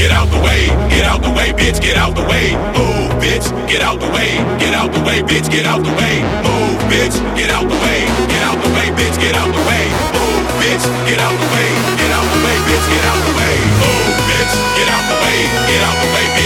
get out the way, get out the way, bitch, get out the way. Move, bitch, get out the way, get out the way, bitch, get out the way. Move, bitch, get out the way, get out the way, bitch, get out the way. Move, bitch, get out the way, get out the way, bitch, get out the way. Move, bitch, get out the way, get out the way, bitch,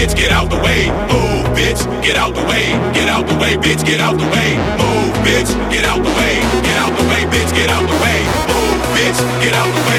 bitch, get out the way. Move, bitch, get out the way, get out the way, bitch, get out the way. Move, bitch, get out the way, get out the way, bitch, get out the way. Move, bitch, get out the way,